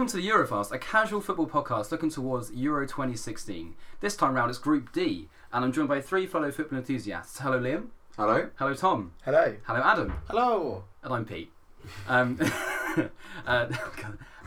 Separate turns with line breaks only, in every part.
Welcome to the Eurofast, a casual football podcast looking towards Euro 2016. This time round it's Group D, and I'm joined by three fellow football enthusiasts. Hello, Liam.
Hello.
Hello, Tom.
Hello.
Hello, Adam.
Hello.
And I'm Pete. Um, uh,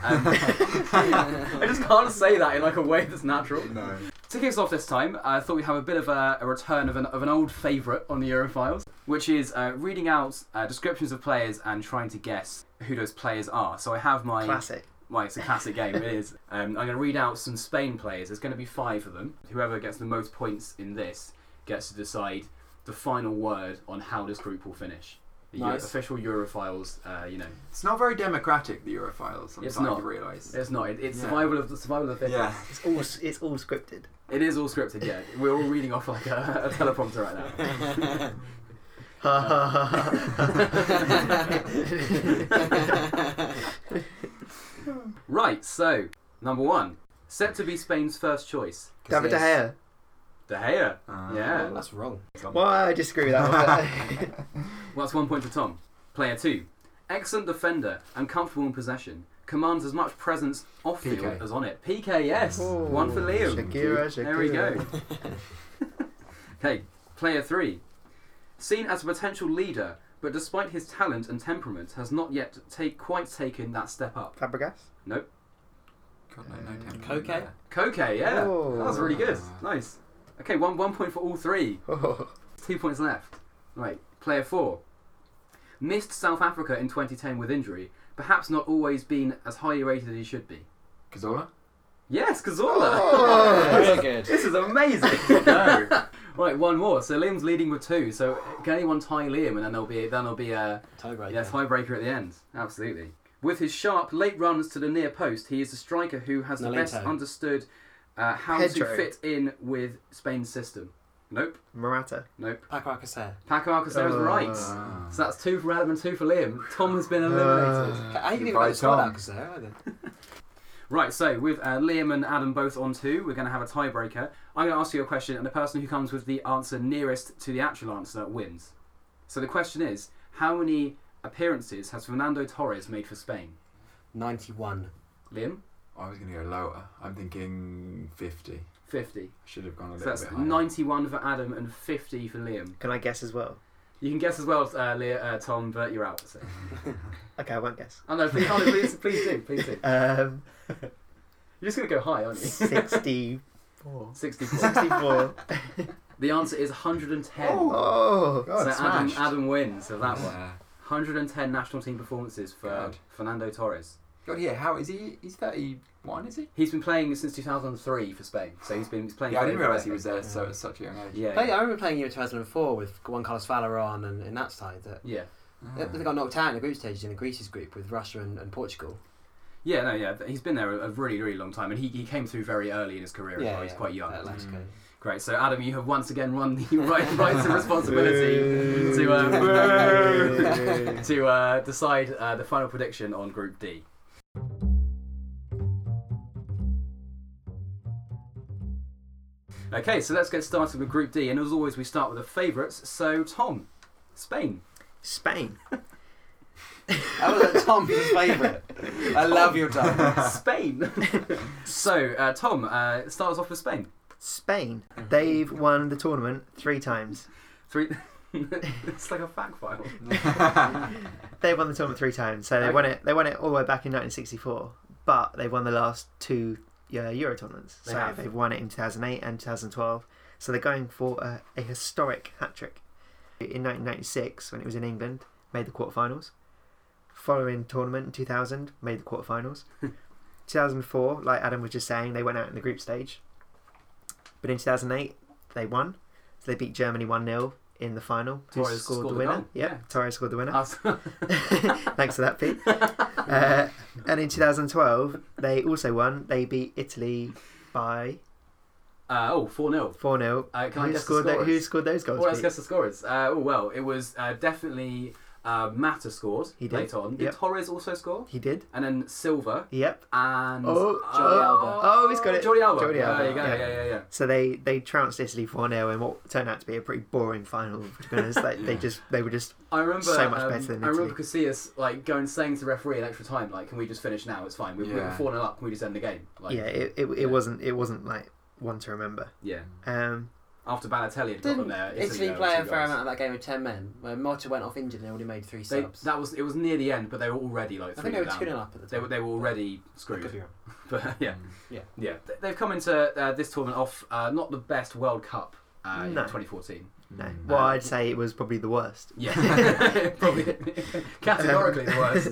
Um, I just can't say that in like a way that's natural.
No.
To kick us off this time, I thought we'd have a bit of a, a return of an, of an old favourite on the Eurofiles, which is uh, reading out uh, descriptions of players and trying to guess who those players are. So I have my.
Classic.
Well, it's a classic game, it is. Um, I'm going to read out some Spain players. There's going to be five of them. Whoever gets the most points in this gets to decide the final word on how this group will finish. The Euro-
Nice.
official Europhiles, uh, you know,
It's not very democratic, the Europhiles. I'm
It's not.
to realise.
it's not. It, it's
Yeah.
survival of the survival of the fittest.
Yeah.
It's all it's all scripted.
It is all scripted. Yeah, we're all reading off like a, a teleprompter right now.
Ha ha ha
Right. So number one, set to be Spain's first choice,
David De Gea.
De Gea.
Uh,
Yeah.
That's wrong.
Well, I disagree with that one.
Well, that's one point for Tom. Player two, excellent defender and comfortable in possession. Commands as much presence off field
Piqué.
as on it. Piqué, yes.
Oh,
one for Liam.
Shakira, Shakira.
There we go. Okay, player three. Seen as a potential leader, but despite his talent and temperament, has not yet take, quite taken that step up.
Fabregas.
Nope.
God, no, no um, tempo
Koke?
there.
Koke, yeah.
Oh.
That was oh. really good. Nice. Okay, one, one point for all three.
Oh.
Two points left. Right, player four. Missed South Africa in 2010 with injury, perhaps not always been as highly rated as he should be.
Cazorla?
Yes, Cazorla!
Oh.
Very good.
This is amazing. no. Right, one more. So Liam's leading with two. So can anyone tie Liam, and then there'll be then there'll be a
Tiebreaker.
yeah, tiebreaker at the end. Absolutely. With his sharp late runs to the near post, he is a striker who has the best understood uh, how
Pedro.
to fit in with Spain's system. Nope.
Morata.
Nope.
Paco Alcacer.
Paco Alcacer is
Uh,
right. So that's two for Adam and two for Liam. Tom has been eliminated.
Uh,
I didn't even
Goodbye,
know the squad
Tom.
Alcacer either.
Right, so with uh, Liam and Adam both on two, we're going to have a tiebreaker. I'm going to ask you a question, and the person who comes with the answer nearest to the actual answer wins. So the question is how many appearances has Fernando Torres made for Spain?
91.
Liam?
I was going to go lower. I'm thinking 50.
50.
I should have gone a
So
little
that's
bit higher.
91 for Adam and 50 for Liam.
Can I guess as well?
You can guess as well, uh, Lea, uh, Tom, but you're out. So.
Okay, I won't guess.
Oh no, please, oh, no, please, please do, please do.
Um,
You're just going to go high, aren't you?
64.
64.
64.
The answer is 110.
Oh.
God,
so Adam,
smashed.
Adam wins of that one.
Yeah.
110 national team performances for
God.
Fernando Torres.
God, yeah, how is he? He's 31, is he?
He's been playing since 2003 for Spain, so he's been he's playing.
Yeah, I didn't realise he was there
decade.
so at such a young age.
Yeah,
Hey,
yeah.
I remember playing Euro 2004 with Juan Carlos Valerón and in that side. That
yeah,
they, they got knocked out in the group stages in the Greece's group with Russia and, and Portugal.
yeah, no, yeah. He's been there a, a really, really long time, and he, he came through very early in his career as well. He's quite young.
At Atletico.
Mm.
Great. So Adam, you have once again run the right rights and responsibility to uh, to uh, decide uh, the final prediction on Group D. Okay, so let's get started with Group D, and as always, we start with the favourites. So, Tom, Spain.
Spain.
That was like Tom's favourite. I love your Tom.
Spain. so, uh, Tom, uh, start us off with Spain.
Spain. They've won the tournament three times.
Three. it's like a fact file.
They won the tournament three times. So they
Okay.
won it. They won it all the way back in 1964. But they won the last two uh, Euro tournaments.
They
so
have.
they've won it in 2008 and 2012. So they're going for a, a historic hat trick. In 1996, when it was in England, made the quarterfinals. Following tournament in 2000, made the quarterfinals. 2004, like Adam was just saying, they went out in the group stage. But in 2008, they won. So they beat Germany 1 0 in the final. Who
Torres
scored,
scored
the
the
winner?
goal.
Yep,
Yeah.
Torres scored the winner. Thanks for that, Pete. Uh, and in 2012, they also won. They beat Italy by
Uh, oh, 4 0.
4 0.
Uh, can I
who,
the
scored tho- who scored those goals?
Well, let's
Pete?
guess the scorers. Uh, oh, well, it was uh, definitely Uh, Mata scored
He did.
late on. Did
Yep.
Torres also score?
He did.
And then Silva
Yep.
and
Oh,
Jordi Alba.
Oh, he's got it.
Jordi Alba.
Jordi Alba,
There you go.
yeah.
Yeah, yeah, yeah.
So they they trounced Italy four 0 in what turned out to be a pretty boring final. To be honest, like, they just they were just
I remember
So much
um,
better than Italy.
I remember. Casillas like going saying to the referee in extra time, like, "Can we just finish now? It's fine. We, We're four 0 up. Can we just end the game?" Like,
yeah. It, it, it
yeah.
wasn't it wasn't like one to remember.
yeah.
Um,
After Balotelli had got them
Didn't
there,
Italy
there
play a fair amount of that game with 10 men? When Motta went off injured and they already made three
They,
subs.
that was it was near the end, but they were already like
I think they were
down.
2 0 up at the
They
time.
were they were already
I could
screwed.
be wrong.
But yeah,
Yeah.
yeah. They- They've come into uh, this tournament off uh, not the best World Cup uh, in
No.
2014.
no.
Mm.
Well, I'd say it was probably the worst.
Yeah, probably categorically the worst.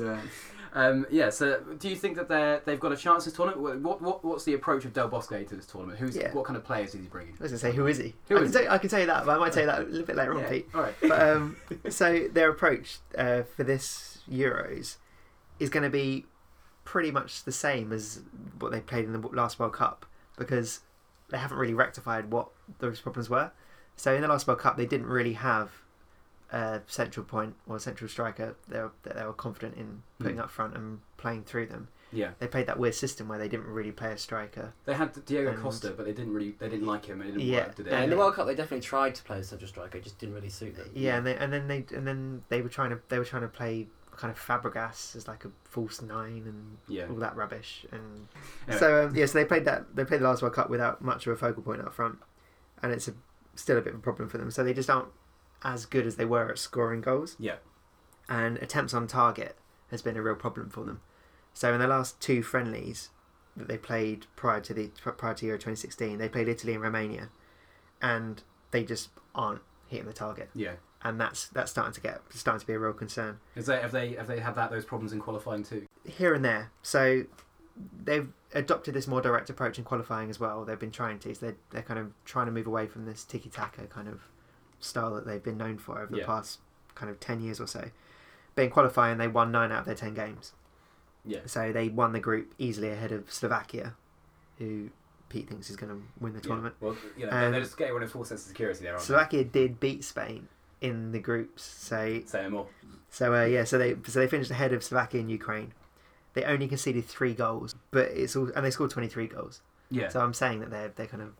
Yeah.
Um, yeah. So, do you think that they they've got a chance this tournament? What, what what's the approach of Del Bosque to this tournament? Who's
Yeah.
what kind of players is he bringing?
I was gonna say, who is he?
Who
I, can
is
tell, I can tell you that, but I might tell you that a little bit later on, Pete.
All right.
But um, so their approach uh, for this Euros is going to be pretty much the same as what they played in the last World Cup because they haven't really rectified what those problems were. So in the last World Cup, they didn't really have a central point or central striker they were, that they were confident in putting
Mm.
up front and playing through them.
Yeah,
They played that weird system where they didn't really play a striker.
they had Diego
And-
Costa, but they didn't really they didn't like him and it didn't
Yeah.
work, did it?
Yeah, in the World Cup, they definitely tried to play a central striker. It just didn't really suit them.
Yeah, and, they, and then they and then they were trying to they were trying to play kind of Fabregas as like a false nine and
Yeah.
all that rubbish. And
Anyway.
so um, yeah, so they played that they played the last World Cup without much of a focal point up front, and it's a, still a bit of a problem for them. So they just aren't as good as they were at scoring goals.
Yeah.
and attempts on target has been a real problem for them. So in the last two friendlies that they played prior to the prior to Euro 2016, they played Italy and Romania, and they just aren't hitting the target
Yeah.
and that's that's starting to get starting to be a real concern
Is they have they have they had that those problems in qualifying too?
here and there. So they've adopted this more direct approach in qualifying as well. They've been trying to. So they're they're kind of trying to move away from this tiki taka kind of style that they've been known for over the
Yeah.
past kind of ten years or so. But in qualifying, they won nine out of their ten games.
Yeah.
So they won the group easily ahead of Slovakia, who Pete thinks is going to win the tournament.
Yeah. Well, you know,
Um,
they're just getting rid of full sense of security there,
Slovakia did beat Spain in the groups, so
they? Say more.
So uh, yeah, so they so they finished ahead of Slovakia and Ukraine. They only conceded three goals, but it's all and they scored twenty three goals.
Yeah.
So I'm saying that they're they're kind of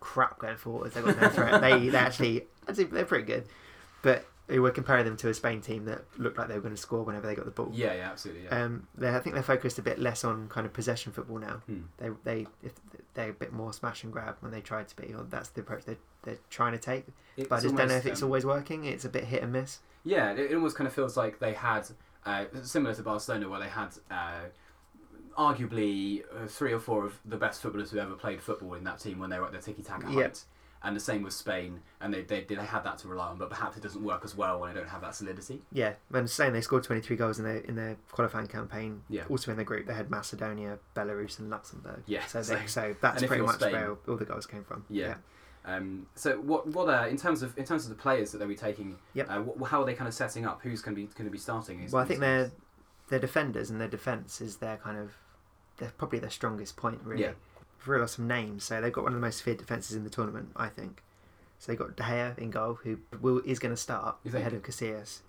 crap going forward. They've got no threat. they they actually they're pretty good, but we're comparing them to a Spain team that looked like they were going to score whenever they got the ball.
yeah, yeah, absolutely. Yeah.
Um, I think they're focused a bit less on kind of possession football now.
Hmm.
They they if they're a bit more smash and grab when they try to be, or that's the approach they're, they're trying to take.
It's
But I just don't know if it's
um,
always working. It's a bit hit and miss.
Yeah, it, it almost kind of feels like they had uh, similar to Barcelona, where they had uh, arguably uh, three or four of the best footballers who ever played football in that team when they were at their tiki taka
Yeah.
height. And the same with Spain, and they, they they had that to rely on, but perhaps it doesn't work as well when they don't have that solidity.
Yeah, I'm saying they scored 23 goals in their in their qualifying campaign.
Yeah.
Also in the group, they had Macedonia, Belarus, and Luxembourg.
Yeah,
So,
so-
they, so that's pretty much
Spain-
where all the goals came from.
Yeah. Um, so what what uh, in terms of in terms of the players that they'll be taking,
Yep.
uh, wh- how are they kind of setting up? Who's going to be going to be starting? these-
Well, I think
games?
Their their defenders and their defence is their kind of they're probably their strongest point really.
Yeah.
I've realised some names. So they've got one of the most feared defences in the tournament, I think. So they've got De Gea in goal, who will, is going to start
You think?
ahead of Casillas.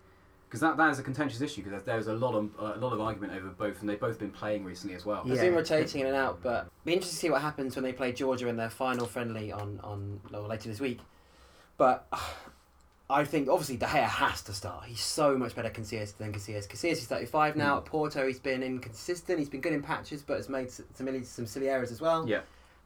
because that, that is a contentious issue because there's, there's a lot of a lot of argument over both, and they've both been playing recently as well.
Yeah.
They've been rotating in and out, but be interesting to see what happens when they play Georgia in their final friendly on on well, later this week. But uh, I think obviously De Gea has to start. He's so much better Casillas than Casillas. Casillas is 35 now.
Mm.
At Porto, he's been inconsistent. He's been good in patches, but has made some some silly errors as well.
Yeah,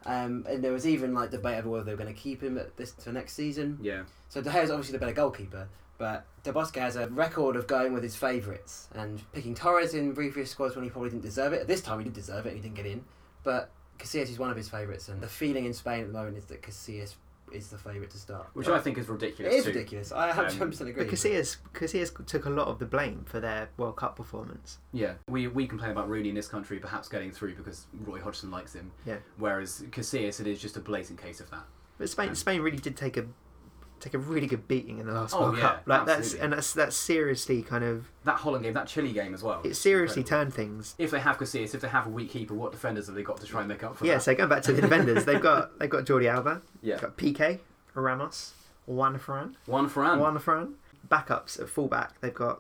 Um, and there was even like debate over whether they were going to keep him at this for next season.
yeah,
So De Gea's obviously the better goalkeeper, but Del Bosque has a record of going with his favourites and picking Torres in previous squads when he probably didn't deserve it. This time he did deserve it he didn't get in. But Casillas is one of his favourites, and the feeling in Spain at the moment is that Casillas is the favourite to start.
which
But
I think is
it
ridiculous.
is
too.
ridiculous. I 100% agree.
But Casillas, Casillas took a lot of the blame for their World Cup performance.
Yeah, we we complain about Rooney in this country perhaps getting through because Roy Hodgson likes him.
Yeah.
Whereas Casillas, it is just a blatant case of that.
But Spain,
Um,
Spain really did take a take a really good beating in the last
Oh,
World
yeah,
Cup. Like that's and that's that's seriously kind of
That Holland game, that Chile game as well.
It seriously
incredible.
turned things.
If they have Casillas, if they have a weak keeper, what defenders have they got to try and make up for
Yeah,
that?
so going back to the defenders, they've got they've got Jordi Alba,
yeah.
they've got Piqué, Ramos, Juan Fran,
One for Anne.
Juan Fran. backups at fullback, they've got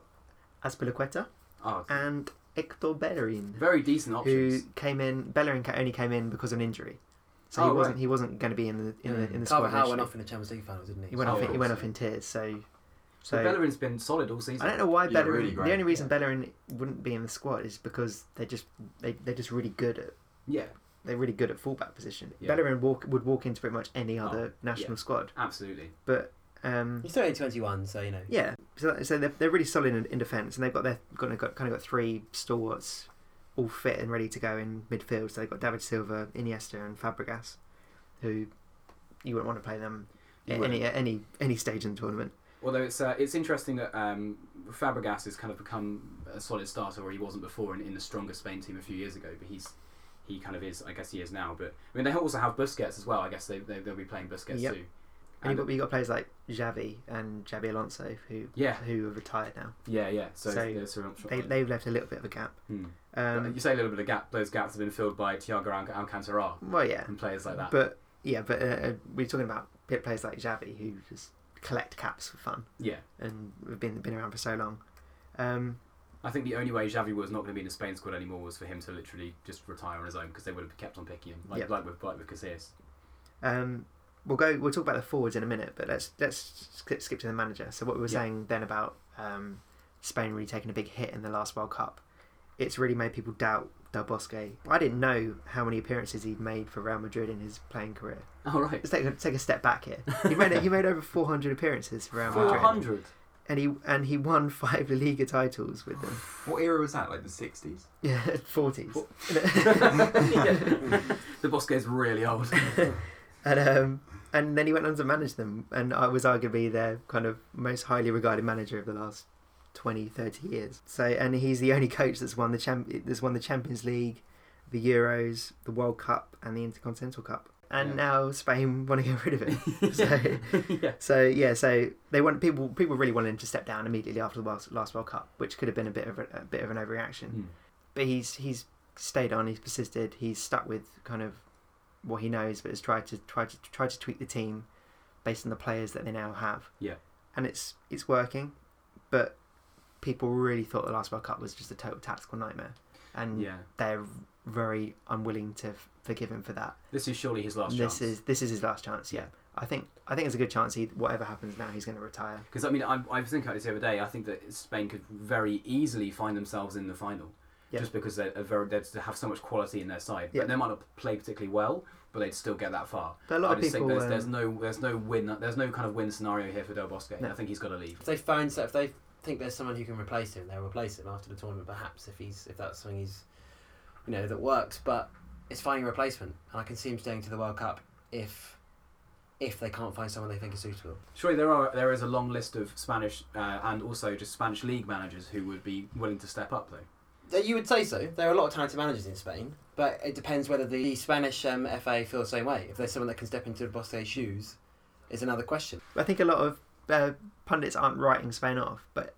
Azpilicueta
Oh,
and Hector Bellerin,
very decent
who
options.
came in. Bellerin only came in because of an injury, so
Oh,
he wasn't
right.
he wasn't going to be in the in the in the squad.
Carvajal went off in the Champions League final, didn't he?
He went
Oh,
off.
of
In, he went off in tears. So,
So
so
Bellerin's been solid all season.
I don't know why
Yeah,
Bellerin.
really
the only reason
yeah.
Bellerin wouldn't be in the squad is because they're just they they're just really good at
Yeah,
they're really good at fullback position.
Yeah.
Bellerin walk would walk into pretty much any
Oh,
other national
yeah.
squad,
absolutely.
but um,
He's still only 21, so you know.
yeah, so, so they're, they're really solid in, in defence, and they've got their got, got kind of got three stalwarts, all fit and ready to go in midfield. So they've got David Silva, Iniesta, and Fabregas, who you wouldn't want to play them at any at any any stage in the tournament.
Although it's uh, it's interesting that um, Fabregas has kind of become a solid starter where he wasn't before in, in the stronger Spain team a few years ago, but he's he kind of is. I guess he is now. But I mean, they also have Busquets as well. I guess they, they they'll be playing Busquets
Yep.
too.
And
And-
you've got, you've got players like Xavi and Xabi Alonso who
yeah,
who have retired now.
yeah, yeah. So,
So They they've left a little bit of a gap.
Hmm.
Um,
you say a little bit of gap. Those gaps have been filled by Thiago Alc- Alcantara
well, yeah,
and players like that.
but yeah, but uh, uh, we're talking about players like Xavi who just collect caps for fun
yeah,
and have been been around for so long. Um,
I think the only way Xavi was not going to be in the Spain squad anymore was for him to literally just retire on his own because they would have kept on picking him, like
Yep.
like with like with Casillas.
um, we'll go. We'll talk about the forwards in a minute, but let's let's skip, skip to the manager. So what we were
Yeah.
saying then about um, Spain really taking a big hit in the last World Cup, it's really made people doubt Del Bosque. I didn't know how many appearances he'd made for Real Madrid in his playing career.
All right,
Let's take a, take a step back here. He made he made over 400 appearances for Real Madrid, Four
hundred.
and he and he won five La Liga titles with them.
What era was that? Like the 60s?
Yeah, 40s.
yeah. Del Bosque is really old.
and um, and then he went on to manage them, and I was arguably their kind of most highly regarded manager of the last 20, 30 years. So, and he's the only coach that's won the champ that's won the Champions League, the Euros, the World Cup, and the Intercontinental Cup. And
Yeah.
now Spain want to get rid of him. So,
yeah.
so yeah, so they want people people really wanted him to step down immediately after the last, last World Cup, which could have been a bit of a, a bit of an overreaction.
Hmm.
But he's he's stayed on. He's persisted. He's stuck with kind of what he knows, but has tried to try to try to tweak the team based on the players that they now have.
Yeah.
and it's it's working, but people really thought the last World Cup was just a total tactical nightmare, and
Yeah.
they're very unwilling to f- forgive him for that.
This is surely his last
this
chance.
is this is his last chance. Yeah, I think I think it's a good chance. He whatever happens now, he's going to retire.
Because I mean, I, I was thinking about this the other day. I think that Spain could very easily find themselves in the final,
Yeah.
just because they're, very they have so much quality in their side.
Yeah.
But they might not play particularly well, but they'd still get that far.
But a lot
I
of
just
people.
think there's, there's
um,
no there's no win there's no kind of win scenario here for Del Bosque.
No.
I think he's got to leave.
If they find so if they think there's someone who can replace him, they'll replace him after the tournament. Perhaps if he's if that's something he's, you know, that works. But it's finding a replacement, and I can see him staying to the World Cup if if they can't find someone they think is suitable.
Surely there are there is a long list of Spanish uh, and also just Spanish league managers who would be willing to step up though.
You would say so. There are a lot of talented managers in Spain, but it depends whether the Spanish um, FA feel the same way. If there's someone that can step into Bosque's shoes, is another question.
I think a lot of uh, pundits aren't writing Spain off, but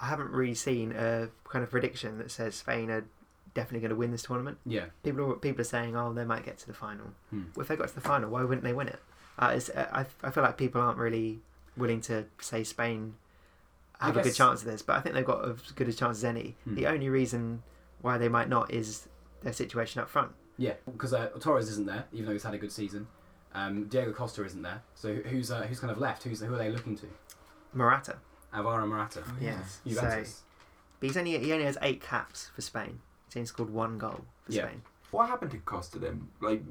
I haven't really seen a kind of prediction that says Spain are definitely going to win this tournament.
Yeah.
People are people are saying, oh, they might get to the final.
Hmm.
Well, if they got to the final, why wouldn't they win it? Uh, it's, uh, I I feel like people aren't really willing to say Spain
I
have a good chance of this, but I think they've got as good a chance as any.
Hmm.
The only reason why they might not is their situation up front.
Yeah, because uh, Torres isn't there, even though he's had a good season. Um, Diego Costa isn't there, so who's uh, who's kind of left? Who's who are they looking to?
Morata,
Alvaro Morata,
Oh,
yes. So,
Juventus.
but he's only he only has eight caps for Spain. He's only scored one goal for
Yeah.
Spain.
What happened to Costa then? Like,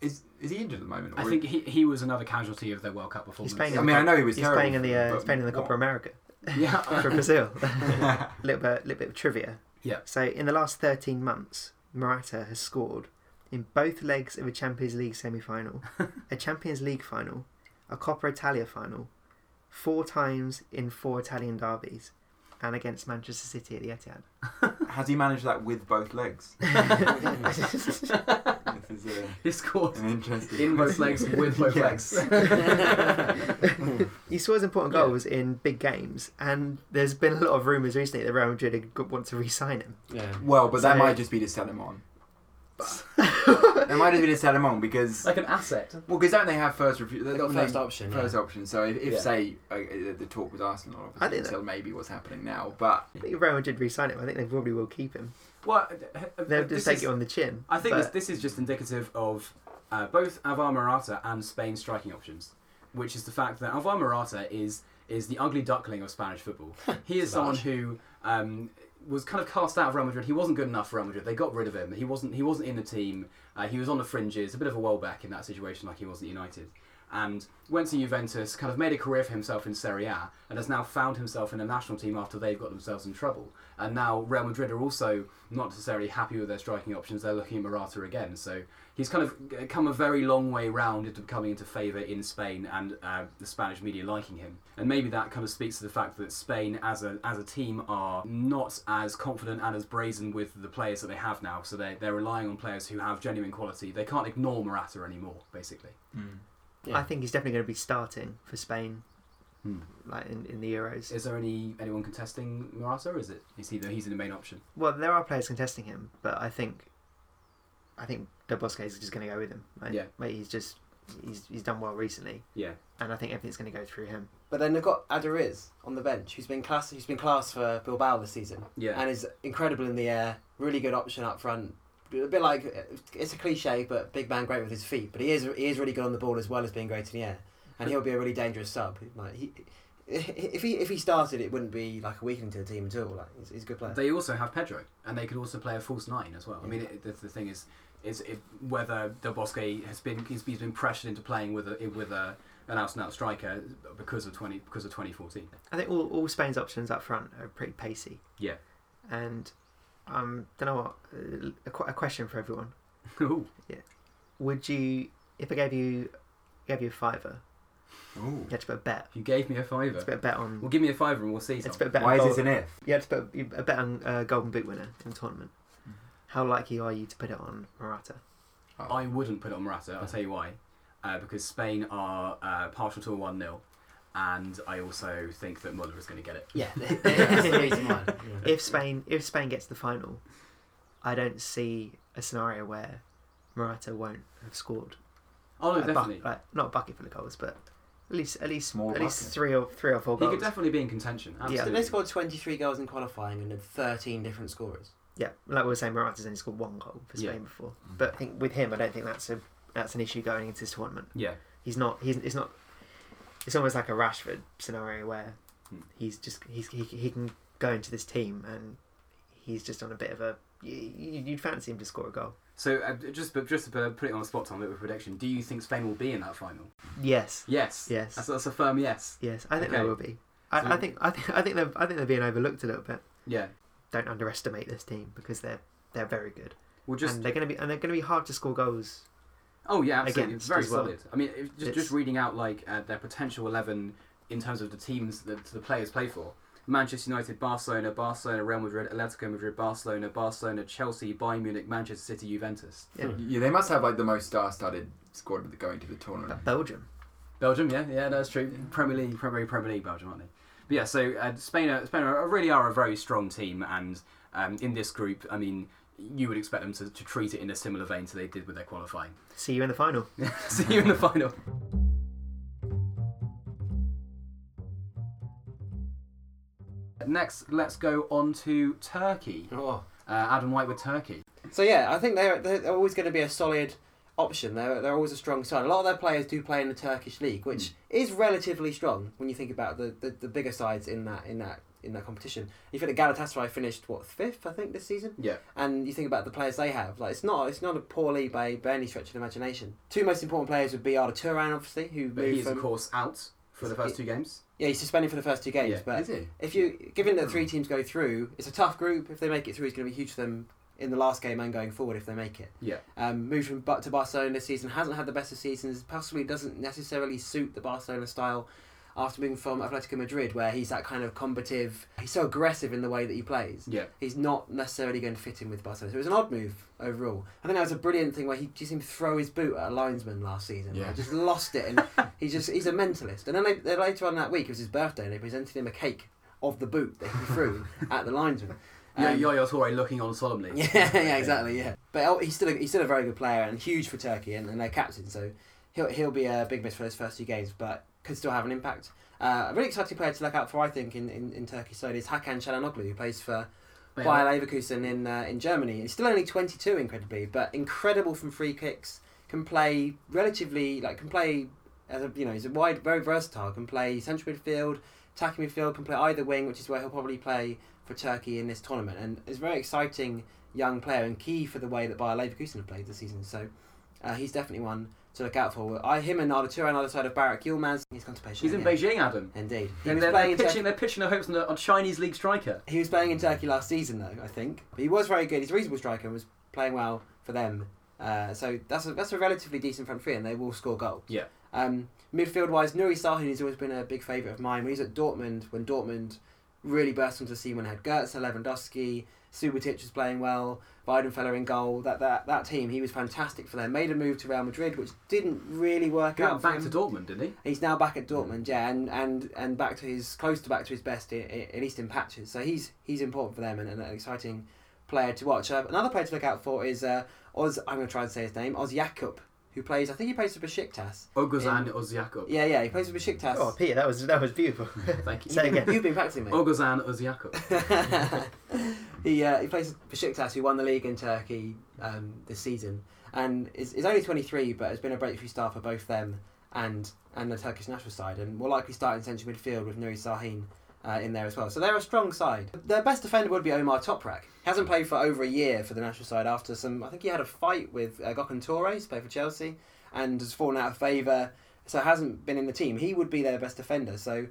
is is he injured at the moment?
I think he, he was another casualty of their World Cup performance.
He's playing
I
in
mean, I know he was
He's
terrible.
playing in the uh,
but
he's playing in the
what-
Copa America
yeah,
for Brazil. a little bit, little bit of trivia.
Yeah.
So in the last 13 months, Morata has scored in both legs of a Champions League semi-final, a Champions League final, a Coppa Italia final, four times in four Italian derbies, and against Manchester City at the Etihad.
Has he managed that with both legs? This is
he scored
an interesting.
in both legs with both
Yes.
legs.
he scores important
Yeah.
goals in big games, and there's been a lot of rumours recently that Real Madrid want to re-sign him.
Yeah.
Well, but that might just be to sell him on. They might have been a sell him on because
like an asset.
well, because don't they have first review?
They've got first option. yeah.
First option. So if, if
Yeah.
say uh, the talk with Arsenal,
I
obviously,
think that-
so maybe what's happening now, but
I think if Real Madrid re-sign him, I think they probably will keep him.
Well, uh,
They'll
this
just take
is-
it on the chin.
I think this,
but-
this is just indicative of uh, both Alvaro Morata and Spain's striking options, which is the fact that Alvaro Morata is is the ugly duckling of Spanish football. he is someone who um, was kind of cast out of Real Madrid. He wasn't good enough for Real Madrid. They got rid of him. He wasn't he wasn't in the team. Uh, he was on the fringes, a bit of a well back in that situation, like he was at United. And went to Juventus, kind of made a career for himself in Serie A, and has now found himself in a national team after they've got themselves in trouble. And now Real Madrid are also not necessarily happy with their striking options. They're looking at Morata again. So he's kind of come a very long way round into coming into favour in Spain and uh, the Spanish media liking him. And maybe that kind of speaks to the fact that Spain as a as a team are not as confident and as brazen with the players that they have now. So they they're relying on players who have genuine quality. They can't ignore Morata anymore, basically.
Yeah.
I think he's definitely going to be starting for Spain,
Hmm.
like in, in the Euros.
Is there any anyone contesting Morata, or is it is he the, he's the main option?
Well, there are players contesting him, but I think, I think Del Bosque is just going to go with him. Like,
Yeah.
like he's just he's he's done well recently,
Yeah,
and I think everything's going to go through him.
But then they've got Aduriz on the bench, who's been class, who's been class for Bilbao this season,
yeah.
and is incredible in the air. Really good option up front. A bit like it's a cliche, but big man great with his feet. But he is he is really good on the ball as well as being great in the air, and he'll be a really dangerous sub. Like he, if he if he started, it wouldn't be like a weakening to the team at all. Like he's, he's a good player.
They also have Pedro, and they could also play a false nine as well. I mean, it, the, the thing is, is it, whether Del Bosque has been he's, he's been pressured into playing with a with a an out and out striker because of twenty because of twenty fourteen.
I think all, all Spain's options up front are pretty pacey,
Yeah.
and um, don't know what uh, a, qu- a question for everyone.
Ooh. Yeah.
Would you, if I gave you gave you a fiver,
Ooh.
you had to put a bet.
If you gave me a fiver.
It's
fiver,
a bit of bet on.
well, give me a fiver and we'll see.
It's a bit of bet
Why
on
is
goal-
this an if?
You had to put a bet on uh, Golden Boot winner in the tournament.
Mhm.
How likely are you to put it on Morata?
Oh.
I wouldn't put it on Morata. I'll tell you why. Uh, because Spain are uh, partial to a one 0 and I also think that Muller is going to get it.
yeah, that's the reason why.
If Spain if Spain gets the final, I don't see a scenario where Morata won't have scored.
Oh no,
a buck-
definitely.
like, not a bucket full of goals, but at least at least
Small
at least three or three or four
He could definitely be in contention.
Yeah.
Absolutely.
So they scored 23 goals in qualifying and had 13 different scorers.
Yeah, like we were saying, Morata's only scored one goal for Spain
Yeah.
before. But I think with him, I don't think that's a that's an issue going into this tournament.
Yeah.
He's not. He's. It's not. It's almost like a Rashford scenario where
Hmm.
he's just he's he, he can go into this team and he's just on a bit of a. You, you'd fancy him to score a goal.
So uh, just but just to put it on the spot, Tom, with prediction, do you think Spain will be in that final?
Yes.
Yes.
Yes.
That's, that's a firm yes.
Yes. I think
Okay.
they will be. I,
So-
I think. I think. I think they're. I think they're being overlooked a little bit.
Yeah.
Don't underestimate this team because they're they're very good
We'll just.
and they're going to be and they're going to be hard to score goals.
Oh yeah, absolutely.
against
Very
as well.
solid. I mean, if, just
It's-
just reading out like uh, their potential eleven in terms of the teams that the players play for. Manchester United, Barcelona, Barcelona, Real Madrid, Atletico Madrid, Barcelona, Barcelona, Chelsea, Bayern Munich, Manchester City, Juventus.
Yeah.
Yeah, they must have like the most star-studded squad going to the tournament.
But Belgium.
Belgium, yeah, yeah, that's true. Premier League, Premier Premier League, Belgium, aren't they? But yeah, so uh, Spain, are, Spain are, really are a very strong team, and um, in this group, I mean, you would expect them to, to treat it in a similar vein to they did with their qualifying.
See you in the final.
See you in the final. Next, let's go on to Turkey.
Oh.
Uh, Adam White with Turkey.
So yeah, I think they're they're always going to be a solid option. They're they're always a strong side. A lot of their players do play in the Turkish league, which is relatively strong when you think about the, the, the bigger sides in that in that in that competition. You think that Galatasaray finished what fifth, I think, this season,
Yeah.
and you think about the players they have. Like it's not it's not a poor league by, by any stretch of the imagination. Two most important players would be Arda Turan, obviously, who
But
moved
he's,
from
of course, out for the first two games.
yeah he's suspended for the first two games,
Yeah.
but if you given that three teams go through, it's a tough group. If they make it through, it's going to be huge for them in the last game and going forward if they make it.
Yeah.
Um, moved from but to Barcelona this season hasn't had the best of seasons. Possibly doesn't necessarily suit the Barcelona style. After moving from Atletico Madrid, where he's that kind of combative, he's so aggressive in the way that he plays.
Yeah.
He's not necessarily going to fit in with Barcelona. So it was an odd move overall. I think that was a brilliant thing where he just seemed to throw his boot at a linesman last season.
Yeah.
Just lost it, and he's just he's a mentalist. And then they, they, later on that week, it was his birthday, and they presented him a cake of the boot that he threw at the linesman.
Yeah,
Um,
Yaya Toure looking on solemnly.
Yeah, yeah, exactly. Yeah, but oh, he's still a, he's still a very good player and huge for Turkey and, and their captain. So he'll he'll be a big miss for those first two games, but could still have an impact. Uh, a really exciting player to look out for, I think, in, in, in Turkey's side is Hakan Çalhanoğlu, who plays for Bayer Leverkusen in uh, in Germany. He's still only twenty two, incredibly, but incredible from free kicks. Can play relatively like can play as a you know he's a wide, very versatile. Can play central midfield, attacking midfield. Can play either wing, which is where he'll probably play for Turkey in this tournament. And is a very exciting young player and key for the way that Bayer Leverkusen have played this season. So uh, he's definitely one to look out for. I him and Arda on the other side of Burak Yilmaz. He's gone to Beijing.
He's in
yeah.
Beijing, Adam.
Indeed. He
they're, they're pitching, they're pitching their hopes on a, on Chinese league striker.
he was playing in Turkey last season, though I think. But he was very good. He's a reasonable striker and was playing well for them. Uh, so that's a, that's a relatively decent front three, and they will score goals.
Yeah.
Um, midfield wise, Nuri Sahin has always been a big favourite of mine. When he's at Dortmund, when Dortmund really burst onto the scene when they had Goetze, Lewandowski, Subotic was playing well, Weidenfeller in goal. That, that that team, he was fantastic for them. Made a move to Real Madrid, which didn't really work
He
out.
back to Dortmund, didn't he?
He's now back at Dortmund, yeah, and, and, and back to his close to back to his best, at least in patches. So he's he's important for them and, and an exciting player to watch. Uh, another player to look out for is uh, Oz. I'm going to try and say his name. Oz Jakub, who plays. I think he plays for Besiktas.
Oguzhan Özyakup.
Yeah, yeah, he plays for Besiktas.
Oh, Peter, that was that was beautiful.
Thank you.
Say again.
You've been practicing, mate.
Oguzhan Özyakup.
he uh, he plays for Besiktas, who won the league in Turkey um, this season, and is, is only 23, but has been a breakthrough star for both them and and the Turkish national side, and will likely start in central midfield with Nuri Sahin uh, in there as well. So they're a strong side. Their best defender would be Ömer Toprak. Hasn't played for over a year for the national side after some. I think he had a fight with uh, Gökhan Töre, played for Chelsea, and has fallen out of favour. So hasn't been in the team. He would be their best defender. So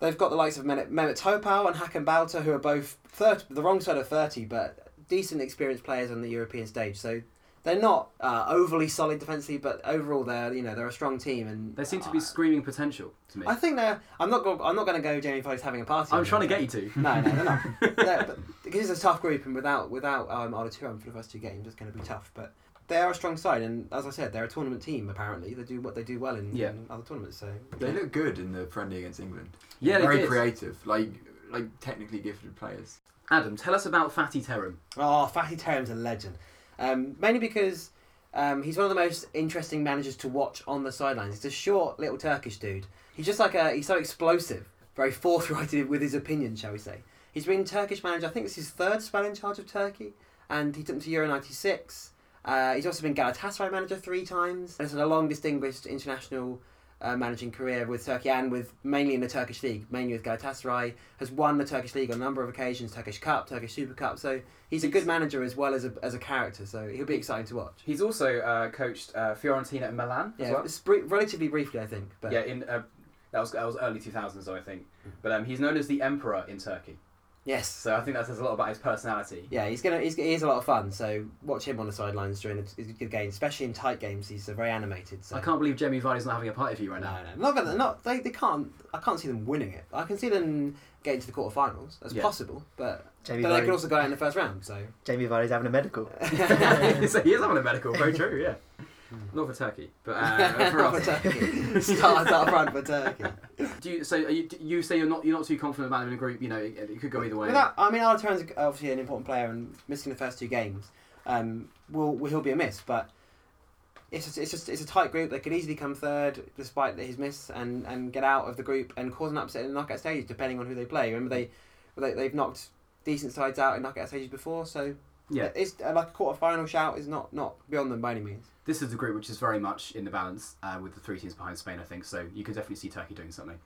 they've got the likes of Mehmet Topal and Hakan Balta, who are both 30, the wrong side of thirty, but decent experienced players on the European stage. So they're not uh, overly solid defensively, but overall they're you know they're a strong team and
They seem to be
uh,
screaming potential to me.
I think they're. I'm not. Go, I'm not going to go. Jamie Vardy's having a party.
I'm
on
trying to get you to.
No, no, they're not. They're- but because it's a tough group, and without without um, Arda Turan for the first two games, it's going to be tough. But they are a strong side, and as I said, they're a tournament team. Apparently, they do what they do well in,
Yeah.
in other tournaments. So
They look good in the friendly against England.
Yeah, they
very
did.
creative, like like technically gifted players.
Adam, tell us about Fatih Terim.
Oh, Fatih Terim's a legend. Um, mainly because um, he's one of the most interesting managers to watch on the sidelines. He's a short little Turkish dude. He's just like a. He's so explosive, very forthright with his opinion, shall we say. He's been Turkish manager. I think it's his third spell in charge of Turkey, and he took them to Euro '96. Uh, he's also been Galatasaray manager three times. He's had a long, distinguished international uh, managing career with Turkey and with mainly in the Turkish league, mainly with Galatasaray. Has won the Turkish league on a number of occasions, Turkish Cup, Turkish Super Cup. So he's a good manager as well as a, as a character. So he'll be exciting to watch.
He's also uh, coached uh, Fiorentina and Milan as
Yeah,
well.
bri- relatively briefly, I think. But
Yeah, in uh, that was that was early 2000s, I think. But um, he's known as the Emperor in Turkey,
yes,
so I think that says a lot about his personality.
yeah, he's gonna he's, he's a lot of fun. So watch him on the sidelines during the the good games, especially in tight games. He's uh, very animated. So
I can't believe Jamie Vardy's not having a party for you right now.
no, not gonna, not they, they can't. I can't see them winning it. I can see them getting to the quarterfinals. That's
Yeah.
possible, but
Jamie
but they could also go out in the first round. So
Jamie Vardy's having a medical.
so he is having a medical, very true, yeah. Not for Turkey, but uh, for
for
us.
Turkey, start up front for Turkey.
Do you so are you, you say you're not you're not too confident about him in a group? You know, it, it could go either way.
Without, I mean, Arda Turan's obviously an important player, and missing the first two games, um, will, he'll be a miss. But it's just, it's just it's a tight group. They could easily come third despite his miss, and, and get out of the group and cause an upset in the knockout stage, depending on who they play. Remember they, they they've knocked decent sides out in knockout stages before, so
yeah,
it's like a quarter final shout is not not beyond them by any means.
This is the group which is very much in the balance uh, with the three teams behind Spain. I think so. You can definitely see Turkey doing something.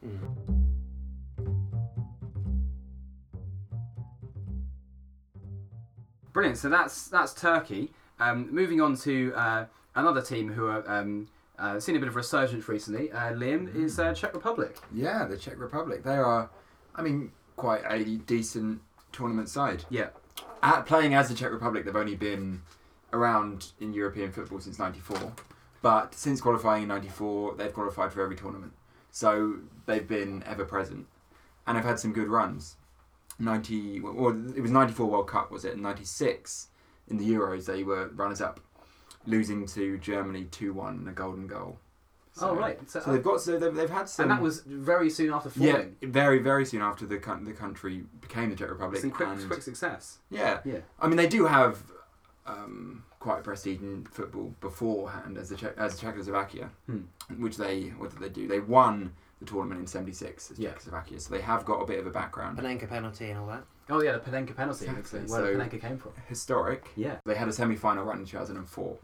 Brilliant. So that's that's Turkey. Um, moving on to uh, another team who are um, uh, seen a bit of resurgence recently. Uh, Liam is uh, Czech Republic.
Yeah, the Czech Republic. They are, I mean, quite a decent tournament side.
Yeah.
At playing as the Czech Republic, they've only been around in European football since '94. But since qualifying in '94, they've qualified for every tournament. So they've been ever present, and have had some good runs. '90, well, it was '94 World Cup, was it? '96 in the Euros, they were runners up, losing to Germany two-one, a golden goal.
oh right. So,
So they've got so they've, they've had some.
and that was very soon after
yeah, very very soon after the the country became the Czech Republic.
It's in quick,
and-
quick success.
Yeah,
Yeah.
I mean they do have um, quite a prestige in football beforehand as the Czech, as Czechoslovakia,
Hmm.
which they what did they do? They won the tournament in '76 as
Yeah.
Czechoslovakia, so they have got a bit of a background.
Panenka penalty and all that.
Oh yeah, the Panenka penalty.
Exactly,
Where
so-
the Panenka came from.
Historic.
Yeah.
They had a semi-final run in 2004.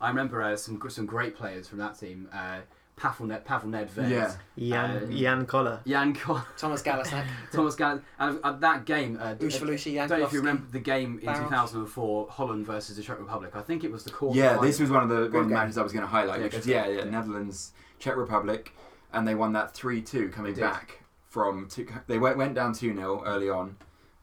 I remember uh, some some great players from that team. Uh, Pavel, Ned, Pavel Nedved,
Yeah.
Jan
Uh,
Jan Koller.
Jan Con,
Thomas Galasek,
Thomas Gallen, and uh, that game. Uh,
Ushvalushi,
I don't know if you remember the game in
Barros.
2004, Holland versus the Czech Republic. I think it was the quarter.
Yeah,
final.
this was one of the, one of the matches I was going to highlight,
Yeah,
which was yeah, yeah,
Yeah.
Netherlands, Czech Republic, and they won that three two coming back from two, they went went down two 0 early on,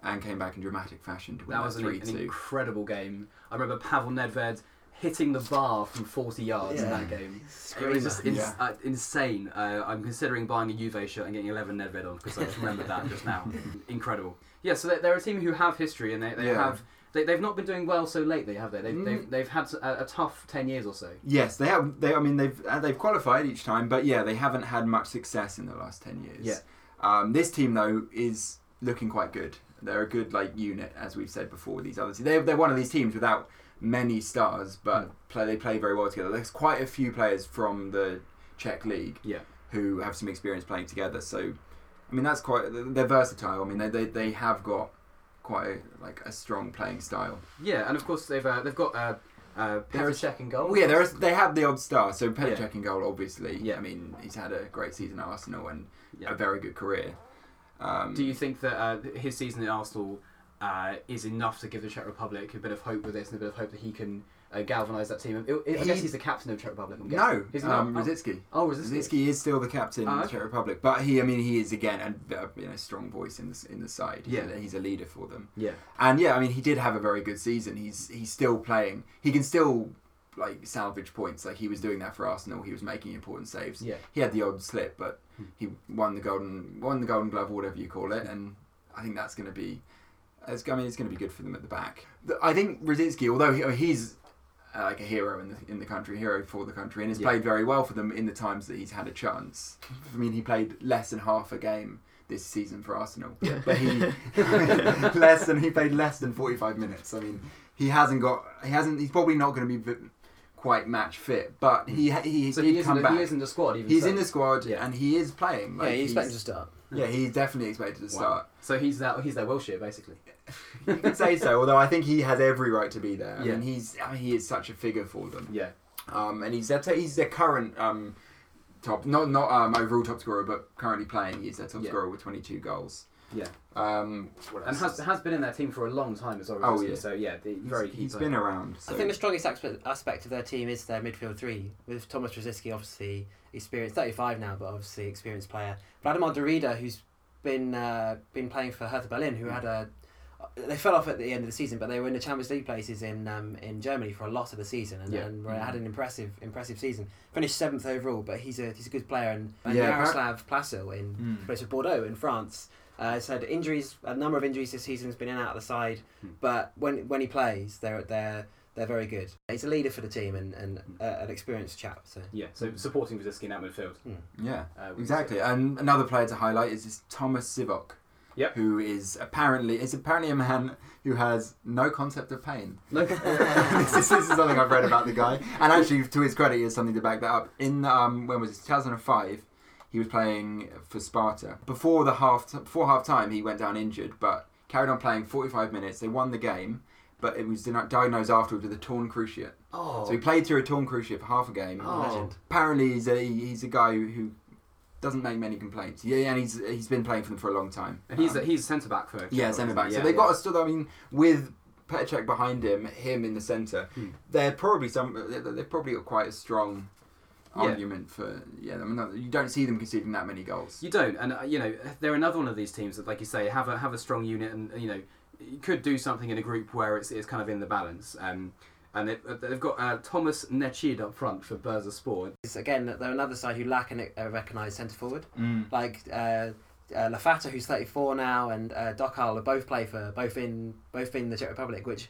and came back in dramatic fashion to win
That
that
was an,
three
an
two.
incredible game. I remember Pavel Nedved hitting the bar from 40 yards in
Yeah.
that game. It was just ins-
Yeah.
uh, insane. Uh, I'm considering buying a Juve shirt and getting 11 Nedved on because I just remembered that just now. Incredible. Yeah, so they- they're a team who have history and they, they
Yeah.
have. They, they've not been doing well so lately, have they? They've,
Mm.
they've, they've had a, a tough 10 years or so.
Yes, they have. They, I mean, they've uh, they've qualified each time, but yeah, they haven't had much success in the last ten years.
Yeah.
Um, this team though is looking quite good. They're a good like unit, as we've said before. With these other teams, they're they're one of these teams without many stars, but
Mm.
play they play very well together. There's quite a few players from the Czech league
Yeah.
who have some experience playing together. So, I mean, that's quite. They're versatile. I mean, they they, they have got quite a, like a strong playing style.
Yeah, and of course they've uh, they've got uh, uh, Pericek in goal.
Well, yeah, is, they have the odd star. So Petr
Yeah.
Cech in goal, obviously.
Yeah.
I mean, he's had a great season at Arsenal and
Yeah.
a very good career. Um,
Do you think that uh, his season at Arsenal uh, is enough to give the Czech Republic a bit of hope with this and a bit of hope that he can uh, galvanise that team? It- it- I guess he's the captain of Czech Republic. I'm
no.
He's not?
um,
oh,
Rosický.
oh.
Rosický is still the captain
Oh,
of the. Czech Republic, but he, I mean, he is again a, a you know, strong voice in the in the side. He's,
Yeah.
a, he's a leader for them,
Yeah,
and yeah, I mean, he did have a very good season. He's he's still playing. He can still like salvage points. Like he was doing that for Arsenal. He was making important saves.
yeah.
He had the odd slip, but
Hmm.
he won the golden won the Golden Glove, whatever you call it, and I think that's going to be. It's, I mean, it's going to be good for them at the back. I think Rosický, although he, he's uh, like a hero in the in the country, hero for the country, and has
Yeah.
played very well for them in the times that he's had a chance. I mean, he played less than half a game this season for Arsenal,
Yeah.
but he less than he played less than forty five minutes. I mean, he hasn't got he hasn't. He's probably not going to be quite match fit, but he he,
So he is, in
come
the,
back.
he is in the squad. Even
He's
so.
in the squad
Yeah.
and he is playing.
yeah,
Like,
you expect him
he's-
to start.
Yeah, he's definitely expected to start.
So he's that he's their Wilshere basically.
You could say so, although I think he has every right to be there. I
Yeah.
mean, he's I mean, he is such a figure for them.
Yeah,
Um, and he's their he's their current um, top not not um, overall top scorer, but currently playing. He's their top
Yeah.
scorer with 22 goals.
Yeah,
Um,
and has has been in their team for a long time as well.
Oh, yeah.
So yeah, the,
he's,
very key
he's
player.
been around. So.
I think the strongest aspect, aspect of their team is their midfield three, with Thomas Rosický obviously experienced, 35 now, but obviously experienced player. Vladimir Darida, who's been uh, been playing for Hertha Berlin, who had a they fell off at the end of the season, but they were in the Champions League places in um, in Germany for a lot of the season, and,
Yeah.
and were- had an impressive impressive season. Finished seventh overall, but he's a he's a good player. And, and
Yeah,
Jaroslav Plasil in
Mm.
plays for Bordeaux in France. Uh, has had injuries, a number of injuries this season. Has been in and out of the side,
Hmm.
but when when he plays, they're they're they're very good. He's a leader for the team and, and uh, an experienced chap. So
Yeah, so supporting Rosický in that midfield.
Yeah.
Uh,
Exactly, and another player to highlight is this Thomas Sivok,
Yep.
who is apparently is apparently a man who has no concept of pain.
No.
this, is, this is something I've read about the guy, and actually, to his credit, he has something to back that up. In um, when was it? 2005, he was playing for Sparta. Before the half before half time, he went down injured, but carried on playing 45 minutes. They won the game, but it was diagnosed afterwards with a torn cruciate.
Oh,
So he played through a torn cruciate for half a game.
Oh.
legend.
Apparently, he's a he's a guy who, doesn't make many complaints. Yeah, and he's he's been playing for them for a long time.
and he's
Um,
he's a centre back for.
yeah, centre back. So
Yeah,
they've
yeah.
got a still. I mean, with Petr behind him, him in the centre,
Hmm.
they're probably some. They've probably got quite a strong. Argument for. Yeah, I mean, no- you don't see them conceding that many goals.
You don't, and uh, you know they're another one of these teams that, like you say, have a have a strong unit, and you know you could do something in a group where it's, it's kind of in the balance. Um, and they, they've got uh, Thomas Necid up front for Bursaspor.
It's, again, they're another side who lack an- a recognised centre forward.
Mm.
Like uh, uh, Lafata, who's 34 now, and uh, Dokal both play for both in both in the Czech Republic, which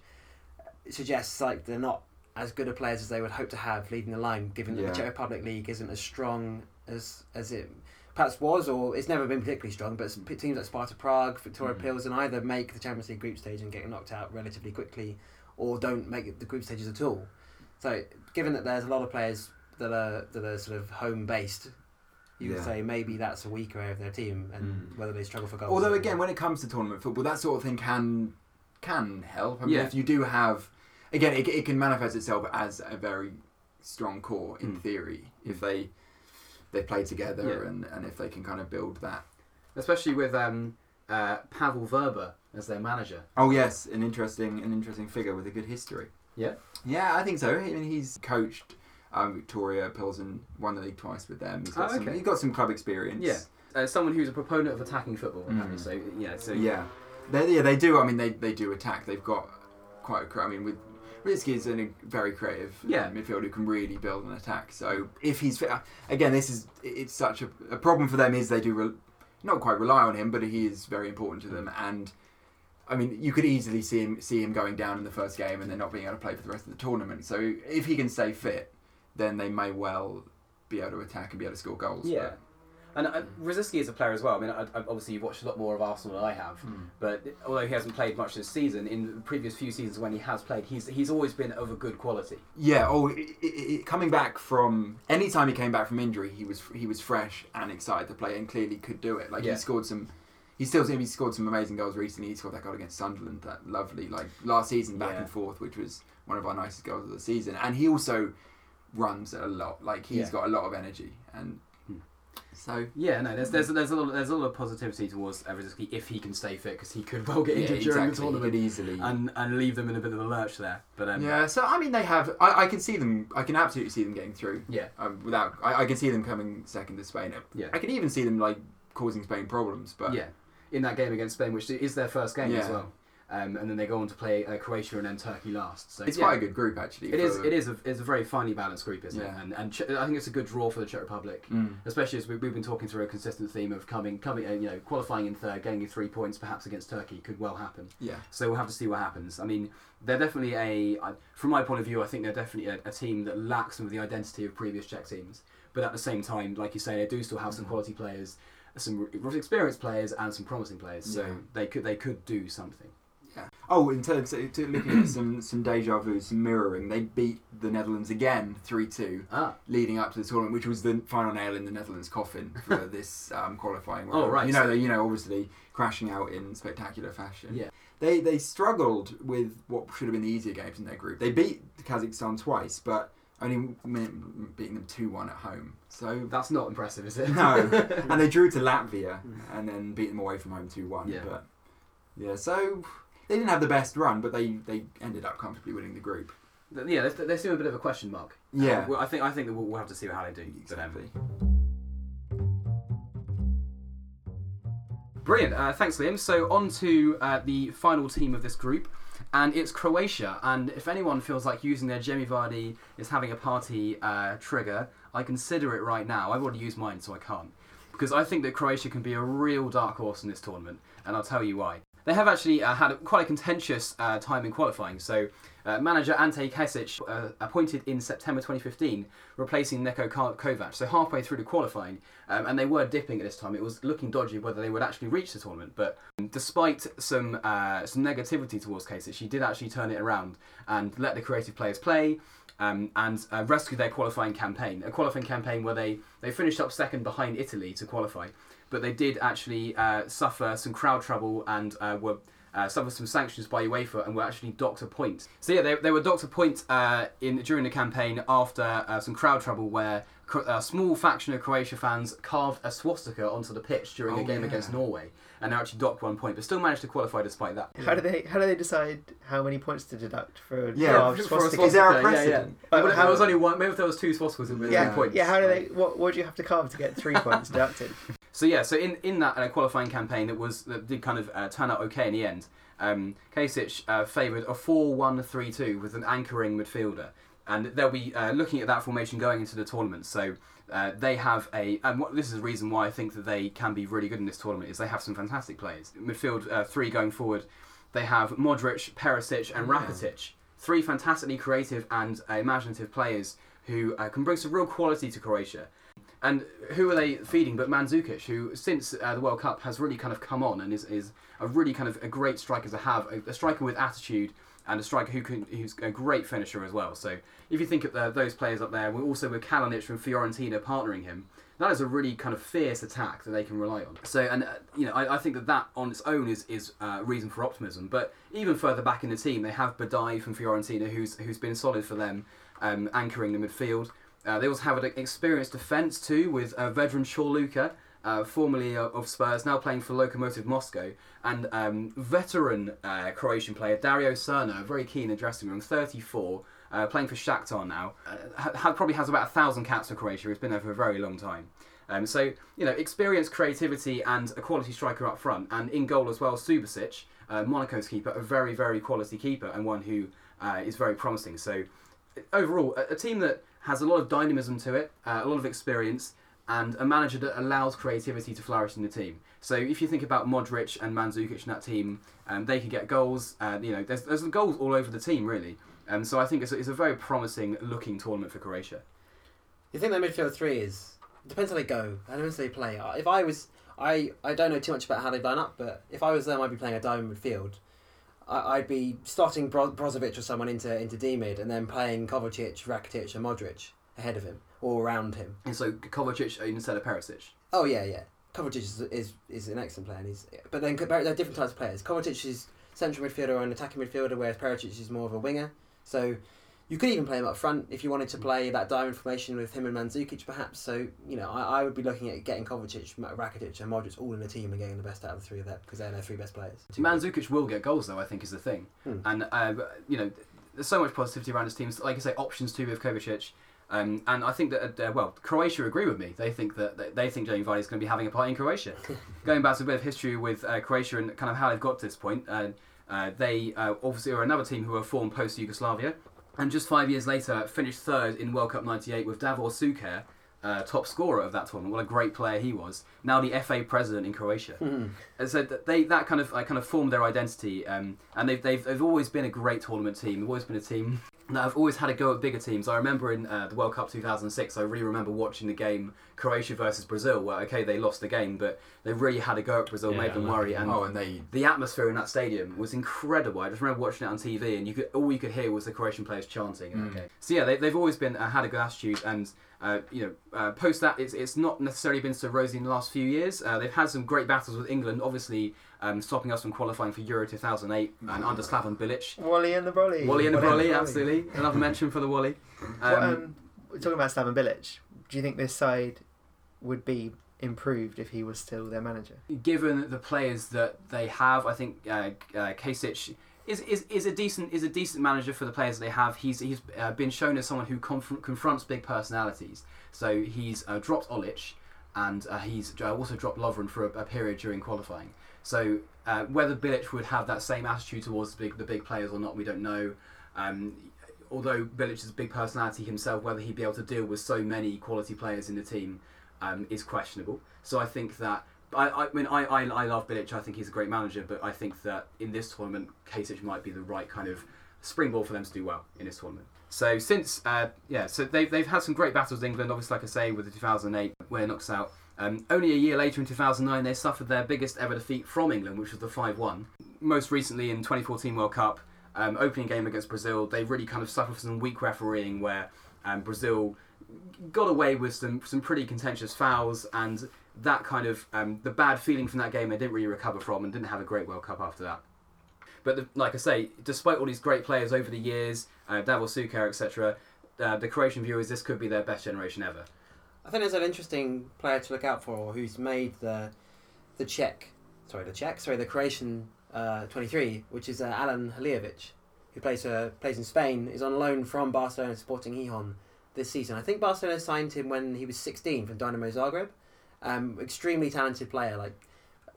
suggests like they're not as good a players as they would hope to have leading the line, given that
Yeah.
the Czech Republic League isn't as strong as as it perhaps was, or it's never been particularly strong. But teams like Sparta Prague, Victoria
Mm.
Pilsen either make the Champions League group stage and get knocked out relatively quickly, or don't make the group stages at all. So, given that there's a lot of players that are that are sort of home based. You
Yeah.
would say maybe that's a weaker area of their team, and
Mm.
whether they struggle for goals.
Although again, when it comes to tournament football, that sort of thing can can help. I mean,
Yeah.
if you do have, again, it, it can manifest itself as a very strong core in
Mm.
theory if they they play together
Yeah.
and, and if they can kind of build that.
especially with um, uh, Pavel Vrba as their manager.
Oh yes, an interesting an interesting figure with a good history.
Yeah?
yeah, I think so. I mean, he's coached um, Viktoria Pilsen, won the league twice with them. He's got
Oh,
some
okay.
he's got some club experience.
Yeah. Uh, someone who's a proponent of attacking football.
Mm.
So yeah, so
yeah, they, yeah, they do. I mean, they, they do attack. They've got quite a. I mean, with Rosický is a very creative uh,
Yeah.
midfielder who can really build an attack. So if he's fit, uh, again, this is it's such a, a problem for them. Is they do re, not quite rely on him, but he is very important to them. Mm. And I mean, you could easily see him see him going down in the first game and then not being able to play for the rest of the tournament. So if he can stay fit, then they may well be able to attack and be able to score goals.
Yeah. And uh, Rosický is a player as well. I mean, I, I, obviously you've watched a lot more of Arsenal than I have.
But,
But although he hasn't played much this season, in the previous few seasons when he has played, he's he's always been of a good quality.
Yeah. Oh, i i i coming back from any time he came back from injury, he was he was fresh and excited to play, and clearly could do it. Like
Yeah.
he scored some. He still he scored some amazing goals recently. He scored that goal against Sunderland, that lovely like last season back
Yeah.
and forth, which was one of our nicest goals of the season. And he also runs a lot. Like he's
Yeah.
got a lot of energy, and. So
Yeah, no, there's there's there's a lot there's a lot of positivity towards uh, if he can stay fit because he could well get
yeah,
injured during the
exactly.
Tournament
easily.
and and leave them in a bit of a lurch there. But um,
yeah, so I mean, they have. I, I can see them. I can absolutely see them getting through.
yeah,
Um, without, I, I can see them coming second to Spain.
Yeah.
I can even see them like causing Spain problems. But
yeah, in that game against Spain, which is their first game as well. Um, and then they go on to play uh, Croatia and then Turkey last. So
it's
yeah.
quite a good group actually.
It is.
for-
It is. A, it's a very finely balanced group, isn't
Yeah.
it? And and Ch- I think it's a good draw for the Czech Republic,
Mm.
especially as we, we've been talking through a consistent theme of coming, coming, uh, you know, qualifying in third, getting you three points, perhaps against Turkey, could well happen.
Yeah.
So we'll have to see what happens. I mean, they're definitely a, from my point of view, I think they're definitely a, a team that lacks some of the identity of previous Czech teams. But at the same time, like you say, they do still have some
Mhm.
quality players, some experienced players, and some promising players. So
Yeah.
they could they could do something.
Yeah. Oh, in terms of to looking at some some deja vu, some mirroring, they beat the Netherlands again three two,
Ah,
leading up to the tournament, which was the final nail in the Netherlands' coffin for this um, qualifying.
Oh,
round.
right,
You know,
so-
they, you know, obviously crashing out in spectacular fashion.
yeah.
They they struggled with what should have been the easier games in their group. They beat Kazakhstan twice, but only beating them two one at home. So
That's not impressive, is it?
No, and they drew to Latvia and then beat them away from home two one.
Yeah.
But yeah, so they didn't have the best run, but they they ended up comfortably winning the group.
Th- yeah, they, they seem a bit of a question mark.
Yeah.
Uh, well, I think I think that we'll, we'll have to see how they do. Um,
Exactly.
Brilliant. Uh, thanks, Liam. So on to uh, the final team of this group, and it's Croatia. And if anyone feels like using their Jamie Vardy is having a party uh, trigger, I consider it right now. I've already used mine, so I can't. Because I think that Croatia can be a real dark horse in this tournament, and I'll tell you why. They have actually uh, had a, quite a contentious uh, time in qualifying. So, uh, manager Ante Kesic, uh, appointed in September 2015, replacing Niko Ko- Kovac. So halfway through the qualifying, um, and they were dipping at this time. It was looking dodgy whether they would actually reach the tournament. But despite some uh, some negativity towards Kesic, he did actually turn it around and let the creative players play. Um, and uh, rescue their qualifying campaign, a qualifying campaign where they, they finished up second behind Italy to qualify, but they did actually uh, suffer some crowd trouble and uh, were uh, suffered some sanctions by UEFA and were actually docked a point. So yeah, they, they were docked a point uh, in during the campaign after uh, some crowd trouble where a small faction of Croatia fans carved a swastika onto the pitch during a
Oh,
game
yeah.
against Norway and they're actually docked one point, but still managed to qualify despite that.
How do they how do they decide how many points to deduct for a
Yeah,
large
for a
swastika?
Is there a
swastika, yeah, yeah.
precedent?
Well,
Like, how-
there was only one. Maybe if there was two swastikas, it would be
yeah,
three points.
yeah. How do they? What, what do you have to carve to get three points deducted?
So yeah, so in in that uh, qualifying campaign that was that did kind of uh, turn out okay in the end. Um, Kasic uh, favoured a 4-1-3-2 with an anchoring midfielder, and they'll be uh, looking at that formation going into the tournament. So. Uh, they have a, and what, this is the reason why I think that they can be really good in this tournament is they have some fantastic players. Midfield uh, three going forward, they have Modric, Perisic, and
Yeah.
Rakitic. three fantastically creative and uh, imaginative players who uh, can bring some real quality to Croatia. And who are they feeding but Mandzukic, who since uh, the World Cup has really kind of come on and is, is a really kind of a great striker to have, a, a striker with attitude and a striker who can who's a great finisher as well. So if you think of uh, those players up there, we're also with Kalinic from Fiorentina partnering him. That is a really kind of fierce attack that they can rely on. So, and uh, you know, I, I think that that on its own is is uh, reason for optimism. But even further back in the team, they have Badai from Fiorentina, who's who's been solid for them, um, anchoring the midfield. Uh, they also have an experienced defence too, with uh, veteran Corluka, uh, formerly of Spurs, now playing for Lokomotiv Moscow, and um, veteran uh, Croatian player Darijo Srna, very keen in dressing room, 34, uh, playing for Shakhtar now. Uh, ha- probably has about a thousand caps for Croatia. He's been there for a very long time. Um, so you know, experience, creativity, and a quality striker up front, and in goal as well, Subasic, uh, Monaco's keeper, a very very quality keeper, and one who is very promising. So overall, a, a team that has a lot of dynamism to it, a lot of experience, and a manager that allows creativity to flourish in the team. So if you think about Modric and Mandzukic in that team, um, they can get goals. Uh, you know, there's, there's goals all over the team really. Um, so I think it's a, it's a very promising looking tournament for Croatia.
You think their midfield three is depends how they go and how they play. Uh, If I was, I I don't know too much about how they line up, but if I was them, I'd be playing a diamond midfield. I, I'd be starting Bro- Brozovic or someone into into D mid, and then playing Kovacic, Rakitic, and Modric ahead of him or around him.
And so Kovacic instead of Perisic.
Oh yeah, yeah. Kovacic is, is is an excellent player, and he's but then they're different types of players. Kovacic is central midfielder and attacking midfielder, whereas Perisic is more of a winger. So you could even play him up front if you wanted to play that diamond formation with him and Mandzukic, perhaps. So you know, I, I would be looking at getting Kovacic, Rakitic, and Modric all in the team and getting the best out of the three of them because they're their three best players.
Mandzukic will get goals though. I think is the thing.
Hmm.
And uh, you know, there's so much positivity around his teams. Like I say, options too with Kovacic. Um, and I think that uh, well, Croatia agree with me. They think that they think Jamie Vardy is going to be having a part in Croatia. Going back to a bit of history with uh, Croatia and kind of how they've got to this point, uh, uh, they uh, obviously are another team who were formed post Yugoslavia, and just five years later finished third in World Cup '98 with Davor Suker, uh, top scorer of that tournament. What a great player he was. Now the FA president in Croatia.
Mhm.
And so that they that kind of uh, kind of formed their identity, um, and they've, they've they've always been a great tournament team. They've always been a team that have always had a go at bigger teams. I remember in uh, the World Cup 2006, I really remember watching the game Croatia versus Brazil, where okay they lost the game, but they really had a go at Brazil,
Yeah,
made them worry, and
oh, and they
the atmosphere in that stadium was incredible. I just remember watching it on TV, and you could all you could hear was the Croatian players chanting.
Mm.
game. So yeah, they, they've always been uh, had a good attitude, and uh, you know, uh, post that it's it's not necessarily been so rosy in the last few years. Uh, they've had some great battles with England, obviously um, stopping us from qualifying for Euro 2008 and under Slaven Bilic.
Wally and the Brolly.
Wally and the
Wally
Brolly, absolutely. Another mention for the Wally. Um,
What, um, talking about Slaven Bilic, do you think this side would be improved if he was still their manager?
given the players that they have, I think uh, uh, Kasic is, is, is a decent is a decent manager for the players they have. He's he's uh, been shown as someone who conf- confronts big personalities. So he's uh, dropped Olic, and uh, he's uh, also dropped Lovren for a, a period during qualifying. So uh, whether Bilic would have that same attitude towards the big the big players or not, we don't know. Um, although Bilic is a big personality himself, whether he'd be able to deal with so many quality players in the team um, is questionable. So I think that I, I mean I, I, I love Bilic. I think he's a great manager, but I think that in this tournament, Kasic might be the right kind of springboard for them to do well in this tournament. So since uh, yeah, so they've they've had some great battles with England. Obviously, like I say, with the 2008 where knocks out. Um, only a year later, in 2009, they suffered their biggest ever defeat from England, which was the 5-1. Most recently, in 2014 World Cup, um, opening game against Brazil, they really kind of suffered some weak refereeing where um, Brazil got away with some some pretty contentious fouls and that kind of um, the bad feeling from that game they didn't really recover from and didn't have a great World Cup after that. But the, like I say, despite all these great players over the years, uh, Davor Suker, etc., uh, the Croatian view is this could be their best generation ever.
I think there's an interesting player to look out for who's made the the Czech, sorry, the Czech, sorry, the Croatian uh, 23, which is uh, Alen Halilovic, who plays uh, plays in Spain, is on loan from Barcelona Sporting Gijon this season. I think Barcelona signed him when he was 16 from Dinamo Zagreb. Um, extremely talented player, like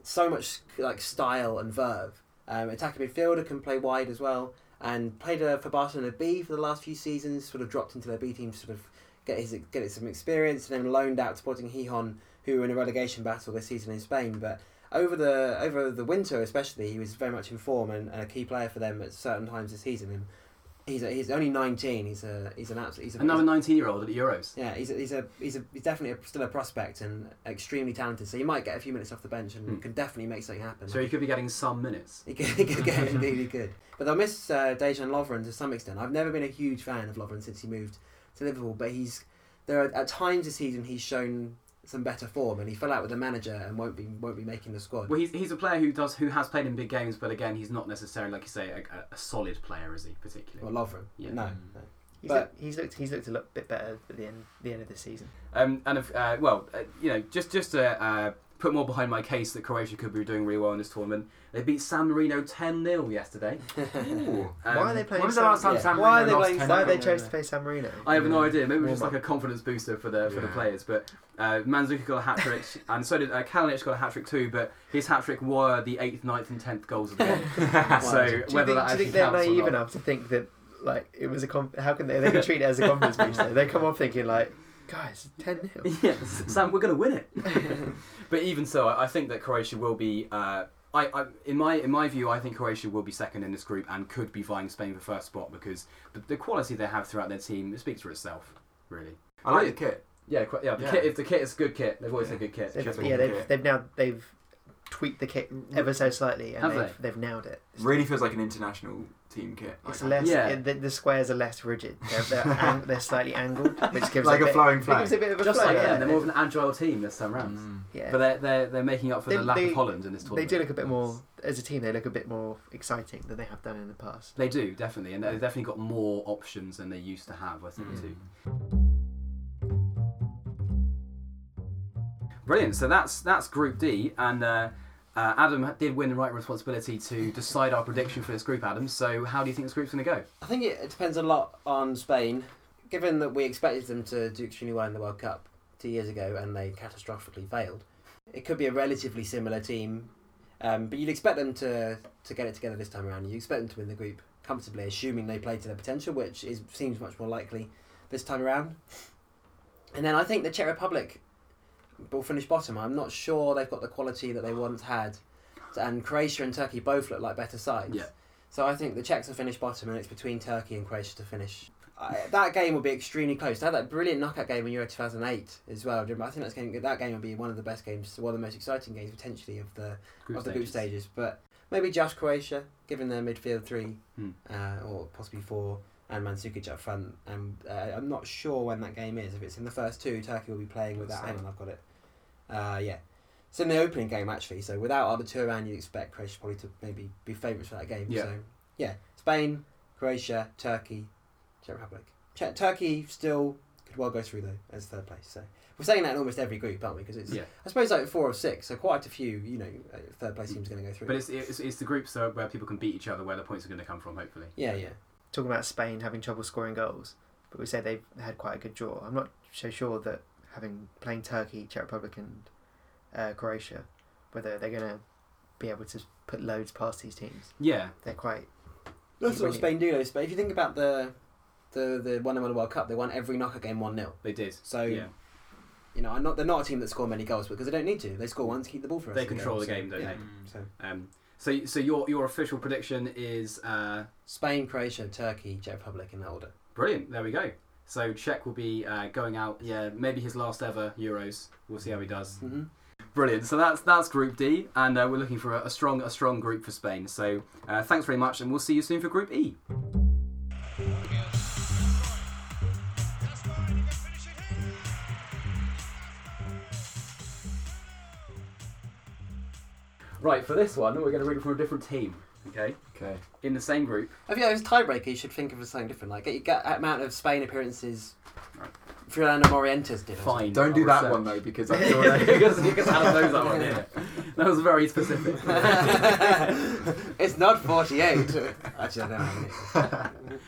so much like style and verve. Um, attacking midfielder can play wide as well, and played uh, for Barcelona B for the last few seasons. Sort of dropped into their B team, sort of get his get some experience, and then loaned out to Sporting Gijon, who were in a relegation battle this season in Spain. But over the over the winter, especially, he was very much in form and, and a key player for them at certain times this season. And He's a, he's only nineteen. He's a he's an absolute he's a,
Another 19 year old at the Euros.
yeah he's a, he's a he's a he's definitely a, still a prospect and extremely talented. So he might get a few minutes off the bench and
Hmm.
can definitely make something happen.
So he could be getting some minutes.
He could, he could get really good. But they'll miss uh, Dejan Lovren to some extent. I've never been a huge fan of Lovren since he moved to Liverpool, but he's there are at times this season he's shown some better form, and he fell out with the manager and won't be won't be making the squad.
Well, he's, he's a player who does who has played in big games, but again, he's not necessarily like you say a, a, a solid player, is he? Particularly.
Well, Lovren,
Yeah.
no,
Mm.
no.
He's,
But-
looked, he's looked he's looked a lot bit better at the end the end of the season.
Um, and if, uh, well, uh, you know, just just to uh, put more behind my case that Croatia could be doing really well in this tournament, they beat San Marino 10 0 yesterday.
Ooh.
Um,
Why are they playing?
When was the last time
yeah.
San
Why are
Marino
they playing
10
Why have they
No,
chose to play San Marino?
I have no idea. Maybe it was just like a confidence booster for the for the players. But uh, Mandzukic got a hat trick, and so did uh, Kalinic got a hat trick too. But his hat trick were the eighth, ninth, and tenth goals of the game. so
do you
whether
think,
that
do you think they're naive enough to think that like it was a com- how can they they can treat it as a confidence booster? They come off thinking like, guys, ten 0
yes, Sam, we're going to win it. but even so, I I think that Croatia will be. Uh, I, I, in my in my view, I think Croatia will be second in this group and could be vying Spain for first spot because the, the quality they have throughout their team it speaks for itself, really.
I like the kit.
Yeah, qu- yeah. The
Yeah.
kit, if the kit is a good kit, they've always
Yeah.
had good kit.
They've, yeah, they've,
kit.
they've now they've tweaked the kit ever so slightly, and
Have
they've,
they?
they've nailed it. It's,
Really feels like an international team kit.
it's
Like,
less.
Yeah.
it- the, the squares are less rigid. They're they're, ang- they're slightly angled, which gives
Like
a,
a
bit,
flowing
it
flag.
gives a bit of a
Just
flow,
like
yeah.
yeah, they're more of an agile team this time round.
Mm.
yeah.
But they're, they're, they're making up for
They-
the lack
they-
of Holland in this tournament.
they do look a bit more as a team. They look a bit more exciting than they have done in the past.
They do definitely, and they've definitely got more options than they used to have. I think
Mm.
too. Brilliant. So that's that's Group D, and uh, uh, Adam did win the right responsibility to decide our prediction for this group. Adam, so how do you think this group's going to go?
I think it, depends a lot on Spain, given that we expected them to do extremely well in the World Cup two years ago and they catastrophically failed. It could be a relatively similar team, um, but you'd expect them to, to get it together this time around. You expect them to win the group comfortably, assuming they play to their potential, which is seems much more likely this time around. And then I think the Czech Republic will finish bottom. I'm not sure they've got the quality that they once had, and Croatia and Turkey both look like better sides.
Yeah.
So I think the Czechs will finish bottom, and it's between Turkey and Croatia to finish. I, that game will be extremely close. They had that brilliant knockout game in Euro 2008 as well. do you remember? I think that's game, that game will be one of the best games, one of the most exciting games potentially of the of the group stages. But maybe just Croatia, given their midfield three
Hmm.
uh, or possibly four, and Mandzukic up front. And uh, I'm not sure when that game is. If it's in the first two, Turkey will be playing without. Hang on, I've got it. Uh, yeah, it's in the opening game actually. So without other two around, you'd expect Croatia probably to maybe be favourites for that game.
Yeah.
So yeah, Spain, Croatia, Turkey, Czech Republic. Czech, Turkey still could well go through though as third place. So we're saying that in almost every group, aren't we? Because it's
Yeah,
I suppose like four or six, so quite a few. You know, uh, third place teams are going to go through.
but it's, it's it's the groups that- where people can beat each other, where the points are going to come from. Hopefully.
yeah, yeah.
Talking about Spain having trouble scoring goals, but we said they've had quite a good draw. I'm not so sure that having playing Turkey, Czech Republic, and uh, Croatia, whether they're going to be able to put loads past these teams.
Yeah,
They're quite
That's what
Brilliant.
Spain do though. But if you think about the the the one they won the World Cup, they won every knockout game one 0
they did.
So
yeah,
you know, I'm not they're not a team that score many goals because they don't need to. They score one to keep the ball for us.
They control the game, don't
yeah.
they?
So
Um, so so your your official prediction is uh,
Spain, Croatia, Turkey, Czech Republic in that order.
brilliant. There we go. So Czech will be uh, going out. Yeah, maybe his last ever Euros. We'll see how he does.
Mm-hmm.
Brilliant. So that's that's Group D, and uh, we're looking for a, a strong a strong group for Spain. So uh, thanks very much, and we'll see you soon for Group E. Right, for this one, we're going to read it from a different team. Okay,
Okay.
in the same group.
If you as tiebreaker, you should think of something different. Like get you get amount of Spain appearances.
Right.
Fernando Morientes did.
Fine.
Don't do
I'll
that
research.
one though because I feel like
because because Adam knows that one. Yeah. That was very specific.
it's not 48. Actually, I don't have any.